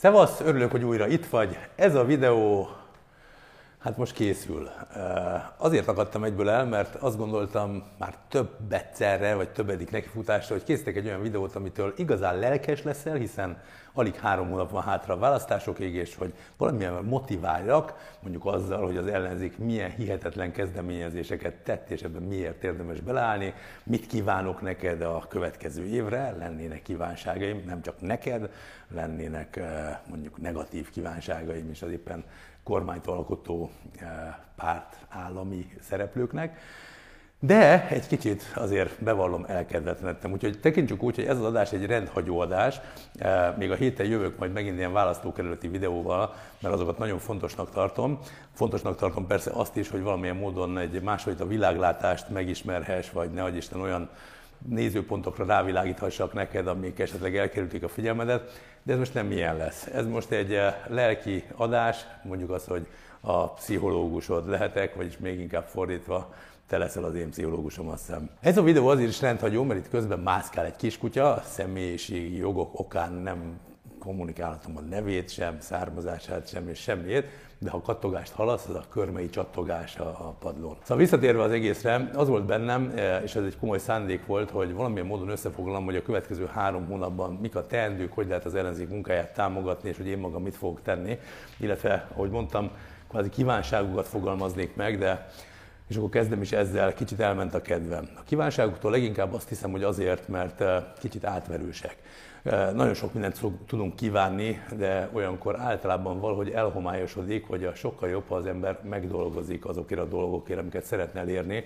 Szevasz, örülök, hogy újra itt vagy. Ez a videó, hát most készül. Azért akadtam egyből el, mert azt gondoltam már több egyszerre, vagy többedik nekifutásra, hogy készítek egy olyan videót, amitől igazán lelkes leszel, hiszen alig három hónap van hátra a választásokig, és hogy valamilyen motiváljak, mondjuk azzal, hogy az ellenzék milyen hihetetlen kezdeményezéseket tett, és ebben miért érdemes beleállni, mit kívánok neked a következő évre, lennének kívánságaim, nem csak neked, lennének eh, mondjuk negatív kívánságaim is az éppen kormányt alkotó eh, párt állami szereplőknek. De egy kicsit azért bevallom elkedvetlenedtem, úgyhogy tekintsük úgy, hogy ez az adás egy rendhagyó adás. E, még a héten jövök majd megint ilyen választókerületi videóval, mert azokat nagyon fontosnak tartom. Fontosnak tartom persze azt is, hogy valamilyen módon egy másfajta világlátást megismerhess, vagy ne Isten olyan nézőpontokra rávilágíthassak neked, amik esetleg elkerülték a figyelmedet, de ez most nem ilyen lesz. Ez most egy e, lelki adás, mondjuk az, hogy a pszichológusod lehetek, vagyis még inkább fordítva, te leszel az én pszichológusom, azt hiszem. Ez a videó azért is rendhagyó, mert itt közben mászkál egy kiskutya, személyiségi jogok okán nem kommunikálhatom a nevét sem, származását sem, és semmiét, de ha kattogást hallasz, az a körmei csattogás a, padlón. Szóval visszatérve az egészre, az volt bennem, e, és ez egy komoly szándék volt, hogy valamilyen módon összefoglalom, hogy a következő három hónapban mik a teendők, hogy lehet az ellenzék munkáját támogatni, és hogy én magam mit fogok tenni, illetve, ahogy mondtam, kvázi kívánságokat fogalmaznék meg, de és akkor kezdem is ezzel, kicsit elment a kedvem. A kívánságoktól leginkább azt hiszem, hogy azért, mert eh, kicsit átverősek. Eh, nagyon sok mindent tudunk kívánni, de olyankor általában valahogy elhomályosodik, hogy a sokkal jobb, ha az ember megdolgozik azokért a dolgokért, amiket szeretne elérni,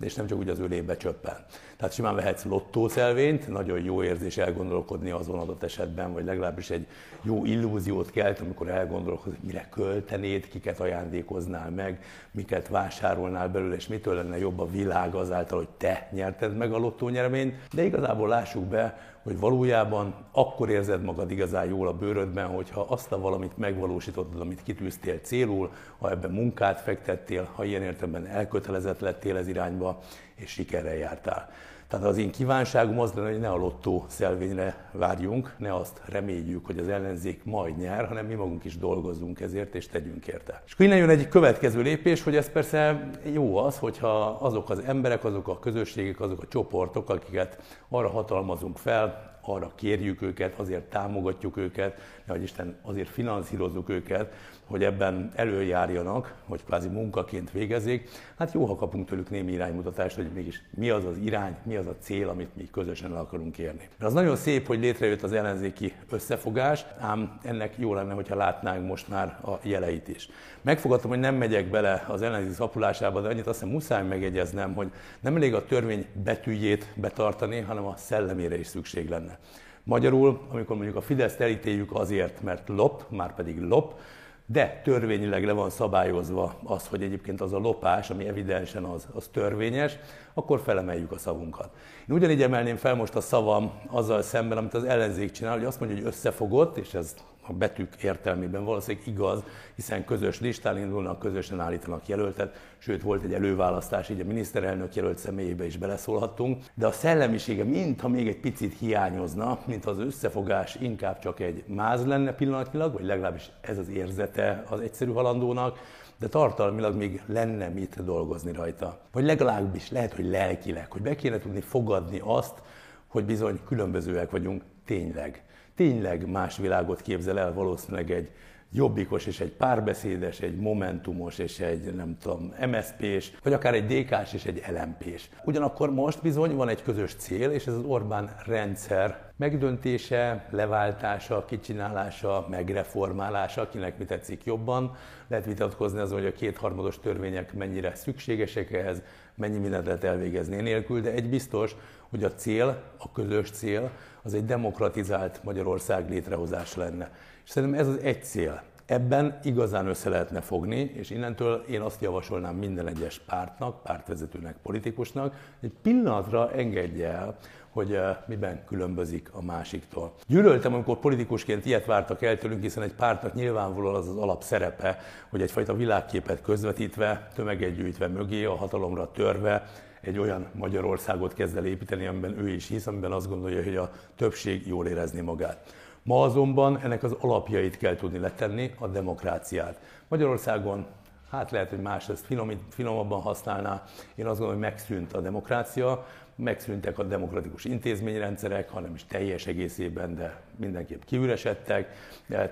és nem csak úgy az ölébe csöppen. Tehát simán vehetsz lottószelvényt, nagyon jó érzés elgondolkodni azon adott esetben, vagy legalábbis egy jó illúziót kelt, amikor elgondolkodsz, hogy mire költenéd, kiket ajándékoznál meg, miket vásárolnál belőle, és mitől lenne jobb a világ azáltal, hogy te nyerted meg a lottónyereményt. De igazából lássuk be, hogy valójában akkor érzed magad igazán jól a bőrödben, hogyha azt a valamit megvalósítottad, amit kitűztél célul, ha ebben munkát fektettél, ha ilyen értelemben elkötelezett lettél ez irányba, és sikerrel jártál. Tehát az én kívánságom az lenne, hogy ne a lottó szelvényre várjunk, ne azt reméljük, hogy az ellenzék majd nyer, hanem mi magunk is dolgozzunk ezért, és tegyünk érte. És akkor innen jön egy következő lépés, hogy ez persze jó az, hogyha azok az emberek, azok a közösségek, azok a csoportok, akiket arra hatalmazunk fel, arra kérjük őket, azért támogatjuk őket, hogy Isten azért finanszírozzuk őket, hogy ebben előjárjanak, hogy kvázi munkaként végezzék. Hát jó, ha kapunk tőlük némi iránymutatást, hogy mégis mi az az irány, mi az a cél, amit mi közösen el akarunk érni. De az nagyon szép, hogy létrejött az ellenzéki összefogás, ám ennek jó lenne, hogyha látnánk most már a jeleit is. Megfogadtam, hogy nem megyek bele az ellenzéki szapulásába, de annyit azt hiszem muszáj megjegyeznem, hogy nem elég a törvény betűjét betartani, hanem a szellemére is szükség lenne. Magyarul, amikor mondjuk a Fideszt elítéljük azért, mert lop, már pedig lop, de törvényileg le van szabályozva az, hogy egyébként az a lopás, ami evidensen az, az törvényes, akkor felemeljük a szavunkat. Én ugyanígy emelném fel most a szavam azzal szemben, amit az ellenzék csinál, hogy azt mondja, hogy összefogott, és ez a betűk értelmében. Valószínűleg igaz, hiszen közös listán indulnak, közösen állítanak jelöltet, sőt volt egy előválasztás, így a miniszterelnök jelölt személyébe is beleszólhattunk, de a szellemisége, mintha még egy picit hiányozna, mint az összefogás inkább csak egy máz lenne pillanatnyilag, vagy legalábbis ez az érzete az egyszerű halandónak, de tartalmilag még lenne mit dolgozni rajta. Vagy legalábbis lehet, hogy lelkileg, hogy be kéne tudni fogadni azt, hogy bizony különbözőek vagyunk tényleg tényleg más világot képzel el valószínűleg egy jobbikos és egy párbeszédes, egy momentumos és egy nem tudom, MSZP-s, vagy akár egy DK-s és egy LMP-s. Ugyanakkor most bizony van egy közös cél, és ez az Orbán rendszer megdöntése, leváltása, kicsinálása, megreformálása, akinek mi tetszik jobban. Lehet vitatkozni azon, hogy a kétharmados törvények mennyire szükségesek ehhez, mennyi mindent lehet elvégezni nélkül, de egy biztos, hogy a cél, a közös cél, az egy demokratizált Magyarország létrehozás lenne. És szerintem ez az egy cél. Ebben igazán össze lehetne fogni, és innentől én azt javasolnám minden egyes pártnak, pártvezetőnek, politikusnak, hogy pillanatra engedje el, hogy uh, miben különbözik a másiktól. Gyűlöltem, amikor politikusként ilyet vártak el tőlünk, hiszen egy pártnak nyilvánvalóan az az alapszerepe, hogy egyfajta világképet közvetítve, tömeget gyűjtve mögé, a hatalomra törve, egy olyan Magyarországot kezd el építeni, amiben ő is hisz, amiben azt gondolja, hogy a többség jól érezni magát. Ma azonban ennek az alapjait kell tudni letenni, a demokráciát. Magyarországon hát lehet, hogy más ezt finom, finomabban használná. Én azt gondolom, hogy megszűnt a demokrácia, megszűntek a demokratikus intézményrendszerek, hanem is teljes egészében, de mindenképp kiüresedtek,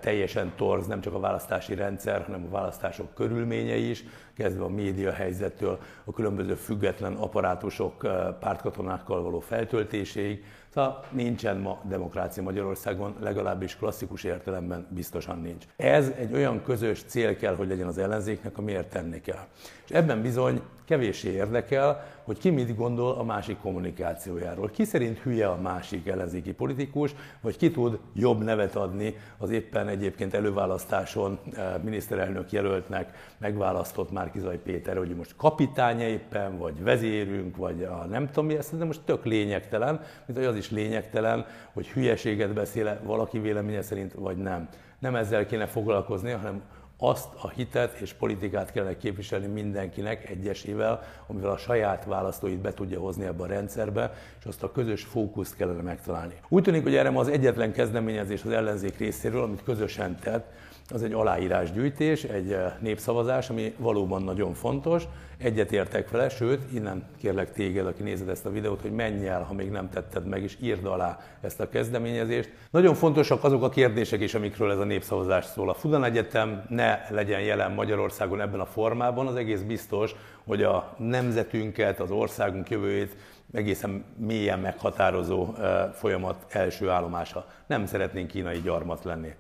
teljesen torz nem csak a választási rendszer, hanem a választások körülményei is, kezdve a média helyzettől, a különböző független apparátusok eh, pártkatonákkal való feltöltéséig, Szóval nincsen ma demokrácia Magyarországon, legalábbis klasszikus értelemben biztosan nincs. Ez egy olyan közös cél kell, hogy legyen az ellenzéknek, amiért tenni kell. És ebben bizony kevéssé érdekel, hogy ki mit gondol a másik kommunikációjáról. Ki szerint hülye a másik ellenzéki politikus, vagy ki tud jobb nevet adni az éppen egyébként előválasztáson eh, miniszterelnök jelöltnek megválasztott Márkizaj Péter, hogy most kapitánya éppen, vagy vezérünk, vagy a nem tudom mi, ez de most tök lényegtelen, mint hogy az is lényegtelen, hogy hülyeséget beszéle valaki véleménye szerint, vagy nem. Nem ezzel kéne foglalkozni, hanem azt a hitet és politikát kellene képviselni mindenkinek egyesével, amivel a saját választóit be tudja hozni ebbe a rendszerbe, és azt a közös fókuszt kellene megtalálni. Úgy tűnik, hogy erre az egyetlen kezdeményezés az ellenzék részéről, amit közösen tett, az egy aláírásgyűjtés, egy eh, népszavazás, ami valóban nagyon fontos. Egyetértek vele, sőt, innen kérlek téged, aki nézed ezt a videót, hogy menj el, ha még nem tetted meg, és írd alá ezt a kezdeményezést. Nagyon fontosak azok a kérdések is, amikről ez a népszavazás szól. A Fudan Egyetem ne legyen jelen Magyarországon ebben a formában, az egész biztos, hogy a nemzetünket, az országunk jövőjét egészen mélyen meghatározó eh, folyamat első állomása. Nem szeretnénk kínai gyarmat lenni.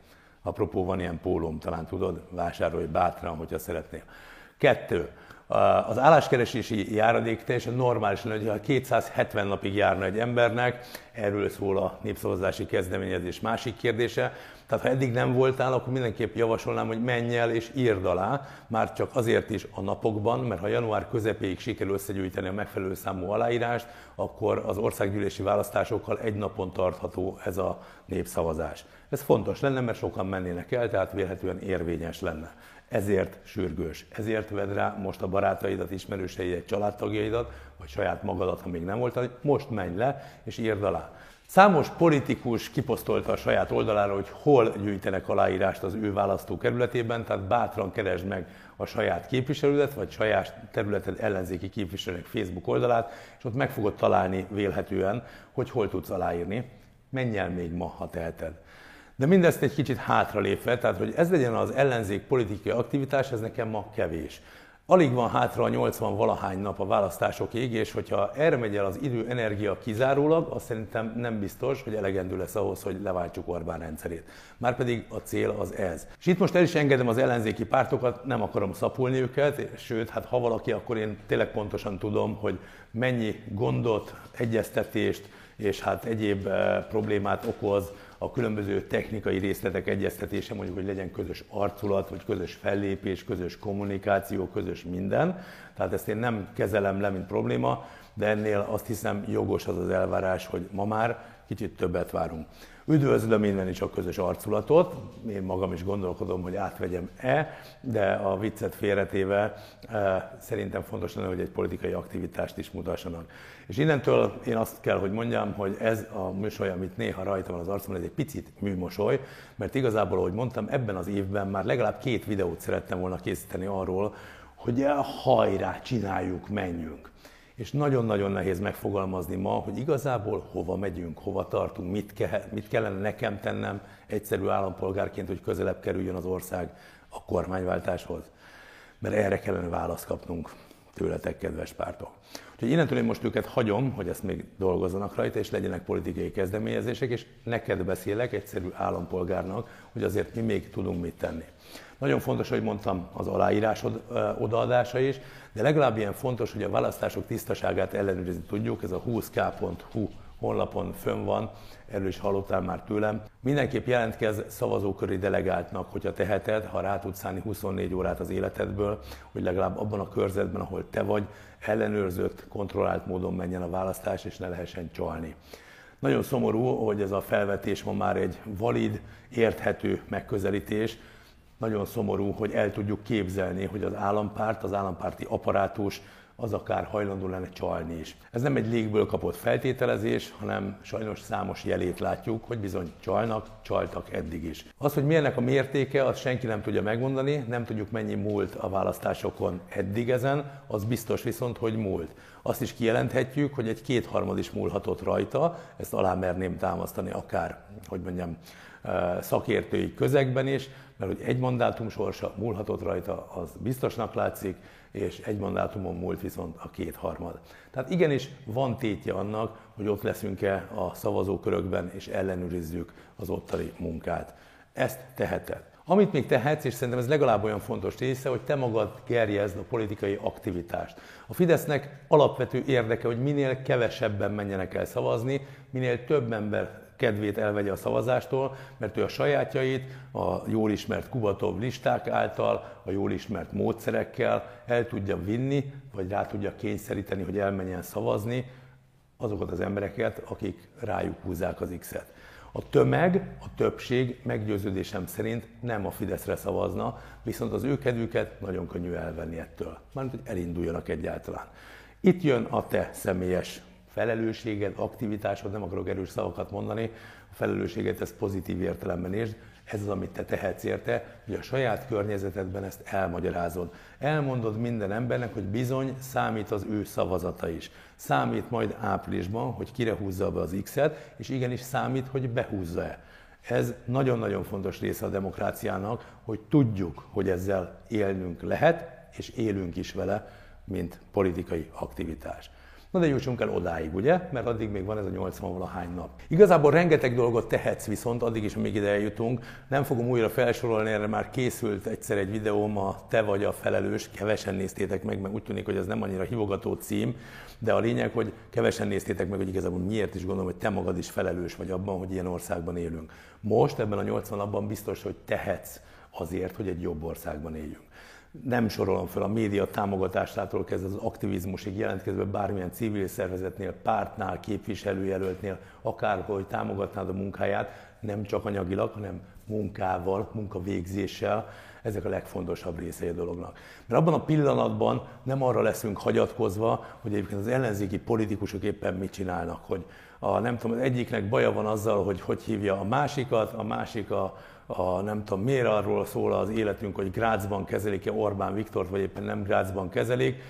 Apropó, van ilyen pólóm, talán tudod, vásárolj bátran, hogyha szeretnél. Kettő, az álláskeresési járadék teljesen normális lenne, hogyha 270 napig járna egy embernek, erről szól a népszavazási kezdeményezés másik kérdése. Tehát ha eddig nem voltál, akkor mindenképp javasolnám, hogy menj el és írd alá, már csak azért is a napokban, mert ha január közepéig sikerül összegyűjteni a megfelelő számú aláírást, akkor az országgyűlési választásokkal egy napon tartható ez a népszavazás. Ez fontos lenne, mert sokan mennének el, tehát vélhetően érvényes lenne. Ezért sürgős, ezért vedd rá most a barátaidat, ismerőseidet, családtagjaidat, vagy saját magadat, ha még nem voltál, most menj le és írd alá. Számos politikus kiposztolta a saját oldalára, hogy hol gyűjtenek aláírást az ő választókerületében, tehát bátran keresd meg a saját képviselődet, vagy saját területed ellenzéki képviselőnek Facebook oldalát, és ott meg fogod találni vélhetően, hogy hol tudsz aláírni. Menj el még ma, ha teheted. De mindezt egy kicsit hátralépve, tehát hogy ez legyen az ellenzék politikai aktivitás, ez nekem ma kevés. Alig van hátra a 80 valahány nap a választásokig, és hogyha erre megy el az idő, energia kizárólag, azt szerintem nem biztos, hogy elegendő lesz ahhoz, hogy leváltsuk Orbán rendszerét. Márpedig a cél az ez. És itt most el is engedem az ellenzéki pártokat, nem akarom szapulni őket, sőt, hát ha valaki, akkor én tényleg pontosan tudom, hogy mennyi gondot, egyeztetést és hát egyéb eh, problémát okoz a különböző technikai részletek egyeztetése, mondjuk, hogy legyen közös arculat, vagy közös fellépés, közös kommunikáció, közös minden. Tehát ezt én nem kezelem le, mint probléma, de ennél azt hiszem jogos az az elvárás, hogy ma már kicsit többet várunk. Üdvözlöm innen is a közös arculatot, én magam is gondolkodom, hogy átvegyem-e, de a viccet félretéve e, szerintem fontos lenne, hogy egy politikai aktivitást is mutassanak. És innentől én azt kell, hogy mondjam, hogy ez a műsoly, amit néha rajta van az arcomon, ez egy picit műmosoly, mert igazából, ahogy mondtam, ebben az évben már legalább két videót szerettem volna készíteni arról, hogy hajrá, csináljuk, menjünk és nagyon-nagyon nehéz megfogalmazni ma, hogy igazából hova megyünk, hova tartunk, mit, ke- mit kellene nekem tennem egyszerű állampolgárként, hogy közelebb kerüljön az ország a kormányváltáshoz. Mert erre kellene választ kapnunk tőletek, kedves pártok. Úgyhogy innentől én most őket hagyom, hogy ezt még dolgozzanak rajta, és legyenek politikai kezdeményezések, és neked beszélek egyszerű állampolgárnak, hogy azért mi még tudunk mit tenni. Nagyon fontos, hogy mondtam, az aláírásod odaadása is, de legalább ilyen fontos, hogy a választások tisztaságát ellenőrizni tudjuk, ez a 20k.hu honlapon fönn van, erről is hallottál már tőlem. Mindenképp jelentkez szavazóköri delegáltnak, hogyha teheted, ha rá tudsz szállni 24 órát az életedből, hogy legalább abban a körzetben, ahol te vagy, ellenőrzött, kontrollált módon menjen a választás, és ne lehessen csalni. Nagyon szomorú, hogy ez a felvetés ma már egy valid, érthető megközelítés, nagyon szomorú, hogy el tudjuk képzelni, hogy az állampárt, az állampárti apparátus az akár hajlandó lenne csalni is. Ez nem egy légből kapott feltételezés, hanem sajnos számos jelét látjuk, hogy bizony csalnak, csaltak eddig is. Az, hogy milyennek a mértéke, azt senki nem tudja megmondani, nem tudjuk mennyi múlt a választásokon eddig ezen, az biztos viszont, hogy múlt. Azt is kijelenthetjük, hogy egy kétharmad is múlhatott rajta, ezt alá merném támasztani akár, hogy mondjam, szakértői közegben is, mert hogy egy mandátum sorsa múlhatott rajta, az biztosnak látszik, és egy mandátumon múlt viszont a kétharmad. Tehát igenis van tétje annak, hogy ott leszünk-e a szavazókörökben, és ellenőrizzük az ottani munkát. Ezt teheted. Amit még tehetsz, és szerintem ez legalább olyan fontos része, hogy te magad gerjezd a politikai aktivitást. A Fidesznek alapvető érdeke, hogy minél kevesebben menjenek el szavazni, minél több ember kedvét elvegye a szavazástól, mert ő a sajátjait a jól ismert Kubatov listák által, a jól ismert módszerekkel el tudja vinni, vagy rá tudja kényszeríteni, hogy elmenjen szavazni azokat az embereket, akik rájuk húzzák az X-et. A tömeg, a többség meggyőződésem szerint nem a Fideszre szavazna, viszont az ő kedvüket nagyon könnyű elvenni ettől. Mármint, hogy elinduljanak egyáltalán. Itt jön a te személyes felelősséged, aktivitásod, nem akarok erős szavakat mondani, a felelősséget ezt pozitív értelemben értsd, ez az, amit te tehetsz érte, hogy a saját környezetedben ezt elmagyarázod. Elmondod minden embernek, hogy bizony számít az ő szavazata is. Számít majd áprilisban, hogy kire húzza be az X-et, és igenis számít, hogy behúzza-e. Ez nagyon-nagyon fontos része a demokráciának, hogy tudjuk, hogy ezzel élnünk lehet, és élünk is vele, mint politikai aktivitás. Na de jussunk el odáig, ugye? Mert addig még van ez a 80 valahány nap. Igazából rengeteg dolgot tehetsz viszont, addig is, amíg ide eljutunk. Nem fogom újra felsorolni, erre már készült egyszer egy videóm, a Te vagy a felelős, kevesen néztétek meg, mert úgy tűnik, hogy ez nem annyira hívogató cím, de a lényeg, hogy kevesen néztétek meg, hogy igazából miért is gondolom, hogy te magad is felelős vagy abban, hogy ilyen országban élünk. Most ebben a 80 napban biztos, hogy tehetsz azért, hogy egy jobb országban éljünk nem sorolom fel a média támogatásától kezdve az aktivizmusig jelentkezve bármilyen civil szervezetnél, pártnál, képviselőjelöltnél, akárhol támogatnád a munkáját, nem csak anyagilag, hanem munkával, munkavégzéssel, ezek a legfontosabb részei a dolognak. Mert abban a pillanatban nem arra leszünk hagyatkozva, hogy egyébként az ellenzéki politikusok éppen mit csinálnak, hogy a, nem tudom, az egyiknek baja van azzal, hogy hogy hívja a másikat, a másik a, a, nem tudom, miért arról szól az életünk, hogy Grácsban kezelik-e Orbán Viktort, vagy éppen nem Grácsban kezelik,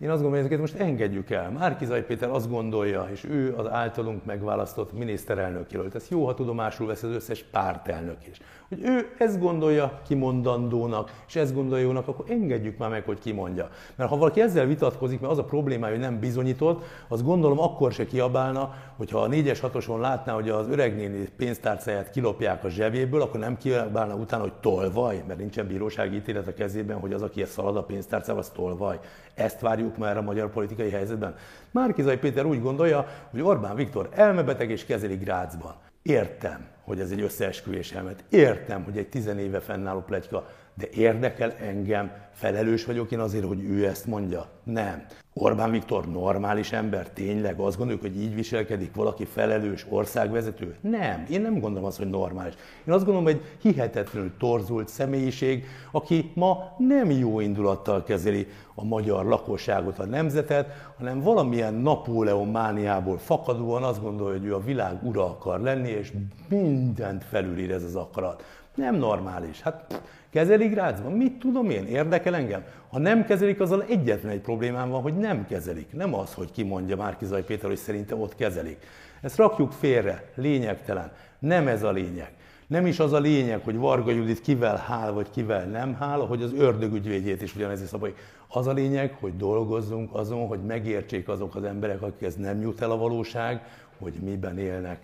én azt gondolom, hogy ezeket most engedjük el. Márkizaj Péter azt gondolja, és ő az általunk megválasztott miniszterelnök jelölt. Ezt jó, ha tudomásul vesz az összes pártelnök is. Hogy ő ezt gondolja kimondandónak, és ezt gondolja jónak, akkor engedjük már meg, hogy kimondja. Mert ha valaki ezzel vitatkozik, mert az a problémája, hogy nem bizonyított, az gondolom akkor se kiabálna, hogyha a 4-es 6 látná, hogy az öregnéni pénztárcáját kilopják a zsebéből, akkor nem kiabálna utána, hogy tolvaj, mert nincsen bírósági ítélet a kezében, hogy az, aki ezt szalad a pénztárcával, az tolvaj. Ezt várjuk már a magyar politikai helyzetben. Márkizai Péter úgy gondolja, hogy Orbán Viktor elmebeteg és kezeli Grácsban. Értem, hogy ez egy összeesküvés elmet. Értem, hogy egy tizenéve fennálló plegyka, de érdekel engem, felelős vagyok én azért, hogy ő ezt mondja? Nem. Orbán Viktor normális ember, tényleg azt gondoljuk, hogy így viselkedik valaki felelős országvezető? Nem, én nem gondolom azt, hogy normális. Én azt gondolom, hogy hihetetlenül torzult személyiség, aki ma nem jó indulattal kezeli a magyar lakosságot, a nemzetet, hanem valamilyen Napóleon mániából fakadóan azt gondolja, hogy ő a világ ura akar lenni, és mindent felülír ez az akarat. Nem normális. Hát kezelik Grácsban? Mit tudom én? Érdekel engem? Ha nem kezelik, azzal egyetlen egy problémám van, hogy nem kezelik. Nem az, hogy kimondja Márkizaj Péter, hogy szerinte ott kezelik. Ezt rakjuk félre, lényegtelen. Nem ez a lényeg. Nem is az a lényeg, hogy Varga Judit kivel hál, vagy kivel nem hál, hogy az ördögügyvédjét is ugyanez szabály. Az a lényeg, hogy dolgozzunk azon, hogy megértsék azok az emberek, akik nem jut el a valóság, hogy miben élnek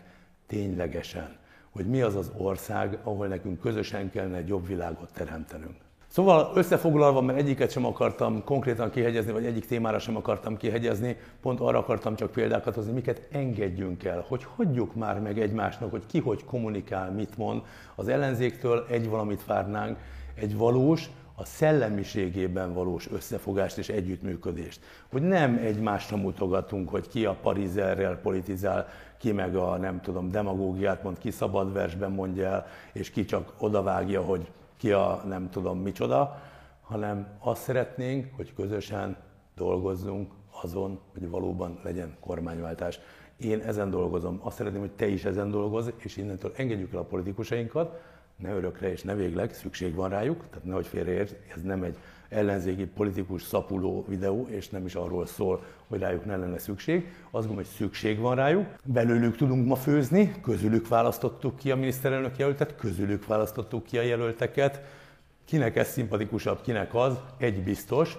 ténylegesen. Hogy mi az az ország, ahol nekünk közösen kellene egy jobb világot teremtenünk. Szóval összefoglalva, mert egyiket sem akartam konkrétan kihegyezni, vagy egyik témára sem akartam kihegyezni, pont arra akartam csak példákat hozni, miket engedjünk el, hogy hagyjuk már meg egymásnak, hogy ki hogy kommunikál, mit mond. Az ellenzéktől egy valamit várnánk, egy valós, a szellemiségében valós összefogást és együttműködést. Hogy nem egymásra mutogatunk, hogy ki a parizerrel politizál, ki meg a nem tudom, demagógiát mond, ki szabad versben mondja el, és ki csak odavágja, hogy ki a nem tudom micsoda, hanem azt szeretnénk, hogy közösen dolgozzunk azon, hogy valóban legyen kormányváltás. Én ezen dolgozom. Azt szeretném, hogy te is ezen dolgozz, és innentől engedjük el a politikusainkat, ne örökre és ne végleg, szükség van rájuk, tehát nehogy félreérts, ez nem egy ellenzéki politikus szapuló videó, és nem is arról szól, hogy rájuk ne lenne szükség. Azt gondolom, hogy szükség van rájuk. Belőlük tudunk ma főzni, közülük választottuk ki a miniszterelnök jelöltet, közülük választottuk ki a jelölteket. Kinek ez szimpatikusabb, kinek az, egy biztos,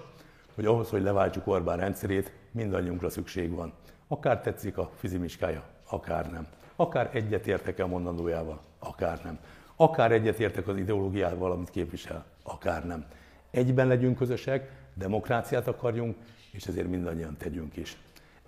hogy ahhoz, hogy leváltsuk Orbán rendszerét, mindannyiunkra szükség van. Akár tetszik a fizimiskája, akár nem. Akár egyetértek-e a mondandójával, akár nem. Akár egyetértek az ideológiával, amit képvisel, akár nem. Egyben legyünk közösek, demokráciát akarjunk, és ezért mindannyian tegyünk is.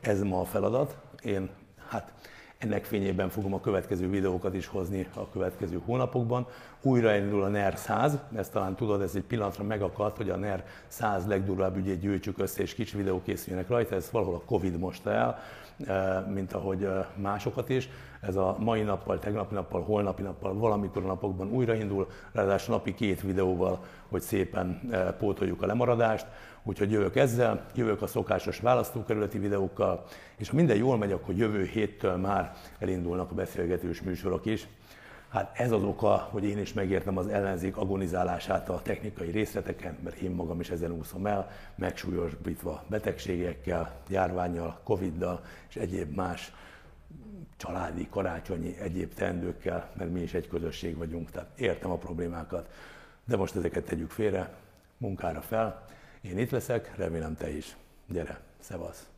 Ez ma a feladat. Én hát ennek fényében fogom a következő videókat is hozni a következő hónapokban. Újra indul a NER 100, ezt talán tudod, ez egy pillanatra megakadt, hogy a NER 100 legdurvább ügyét gyűjtsük össze, és kis videók készüljenek rajta, ez valahol a Covid most el, eh, mint ahogy eh, másokat is. Ez a mai nappal, tegnapi nappal, holnapi nappal, valamikor a napokban újraindul, ráadásul napi két videóval, hogy szépen eh, pótoljuk a lemaradást. Úgyhogy jövök ezzel, jövök a szokásos választókerületi videókkal, és ha minden jól megy, akkor jövő héttől már elindulnak a beszélgetős műsorok is. Hát ez az oka, hogy én is megértem az ellenzék agonizálását a technikai részleteken, mert én magam is ezen úszom el, megsúlyosbítva betegségekkel, járványjal, Covid-dal és egyéb más családi, karácsonyi, egyéb teendőkkel, mert mi is egy közösség vagyunk, tehát értem a problémákat. De most ezeket tegyük félre, munkára fel. Én itt leszek, remélem te is. Gyere, szevasz!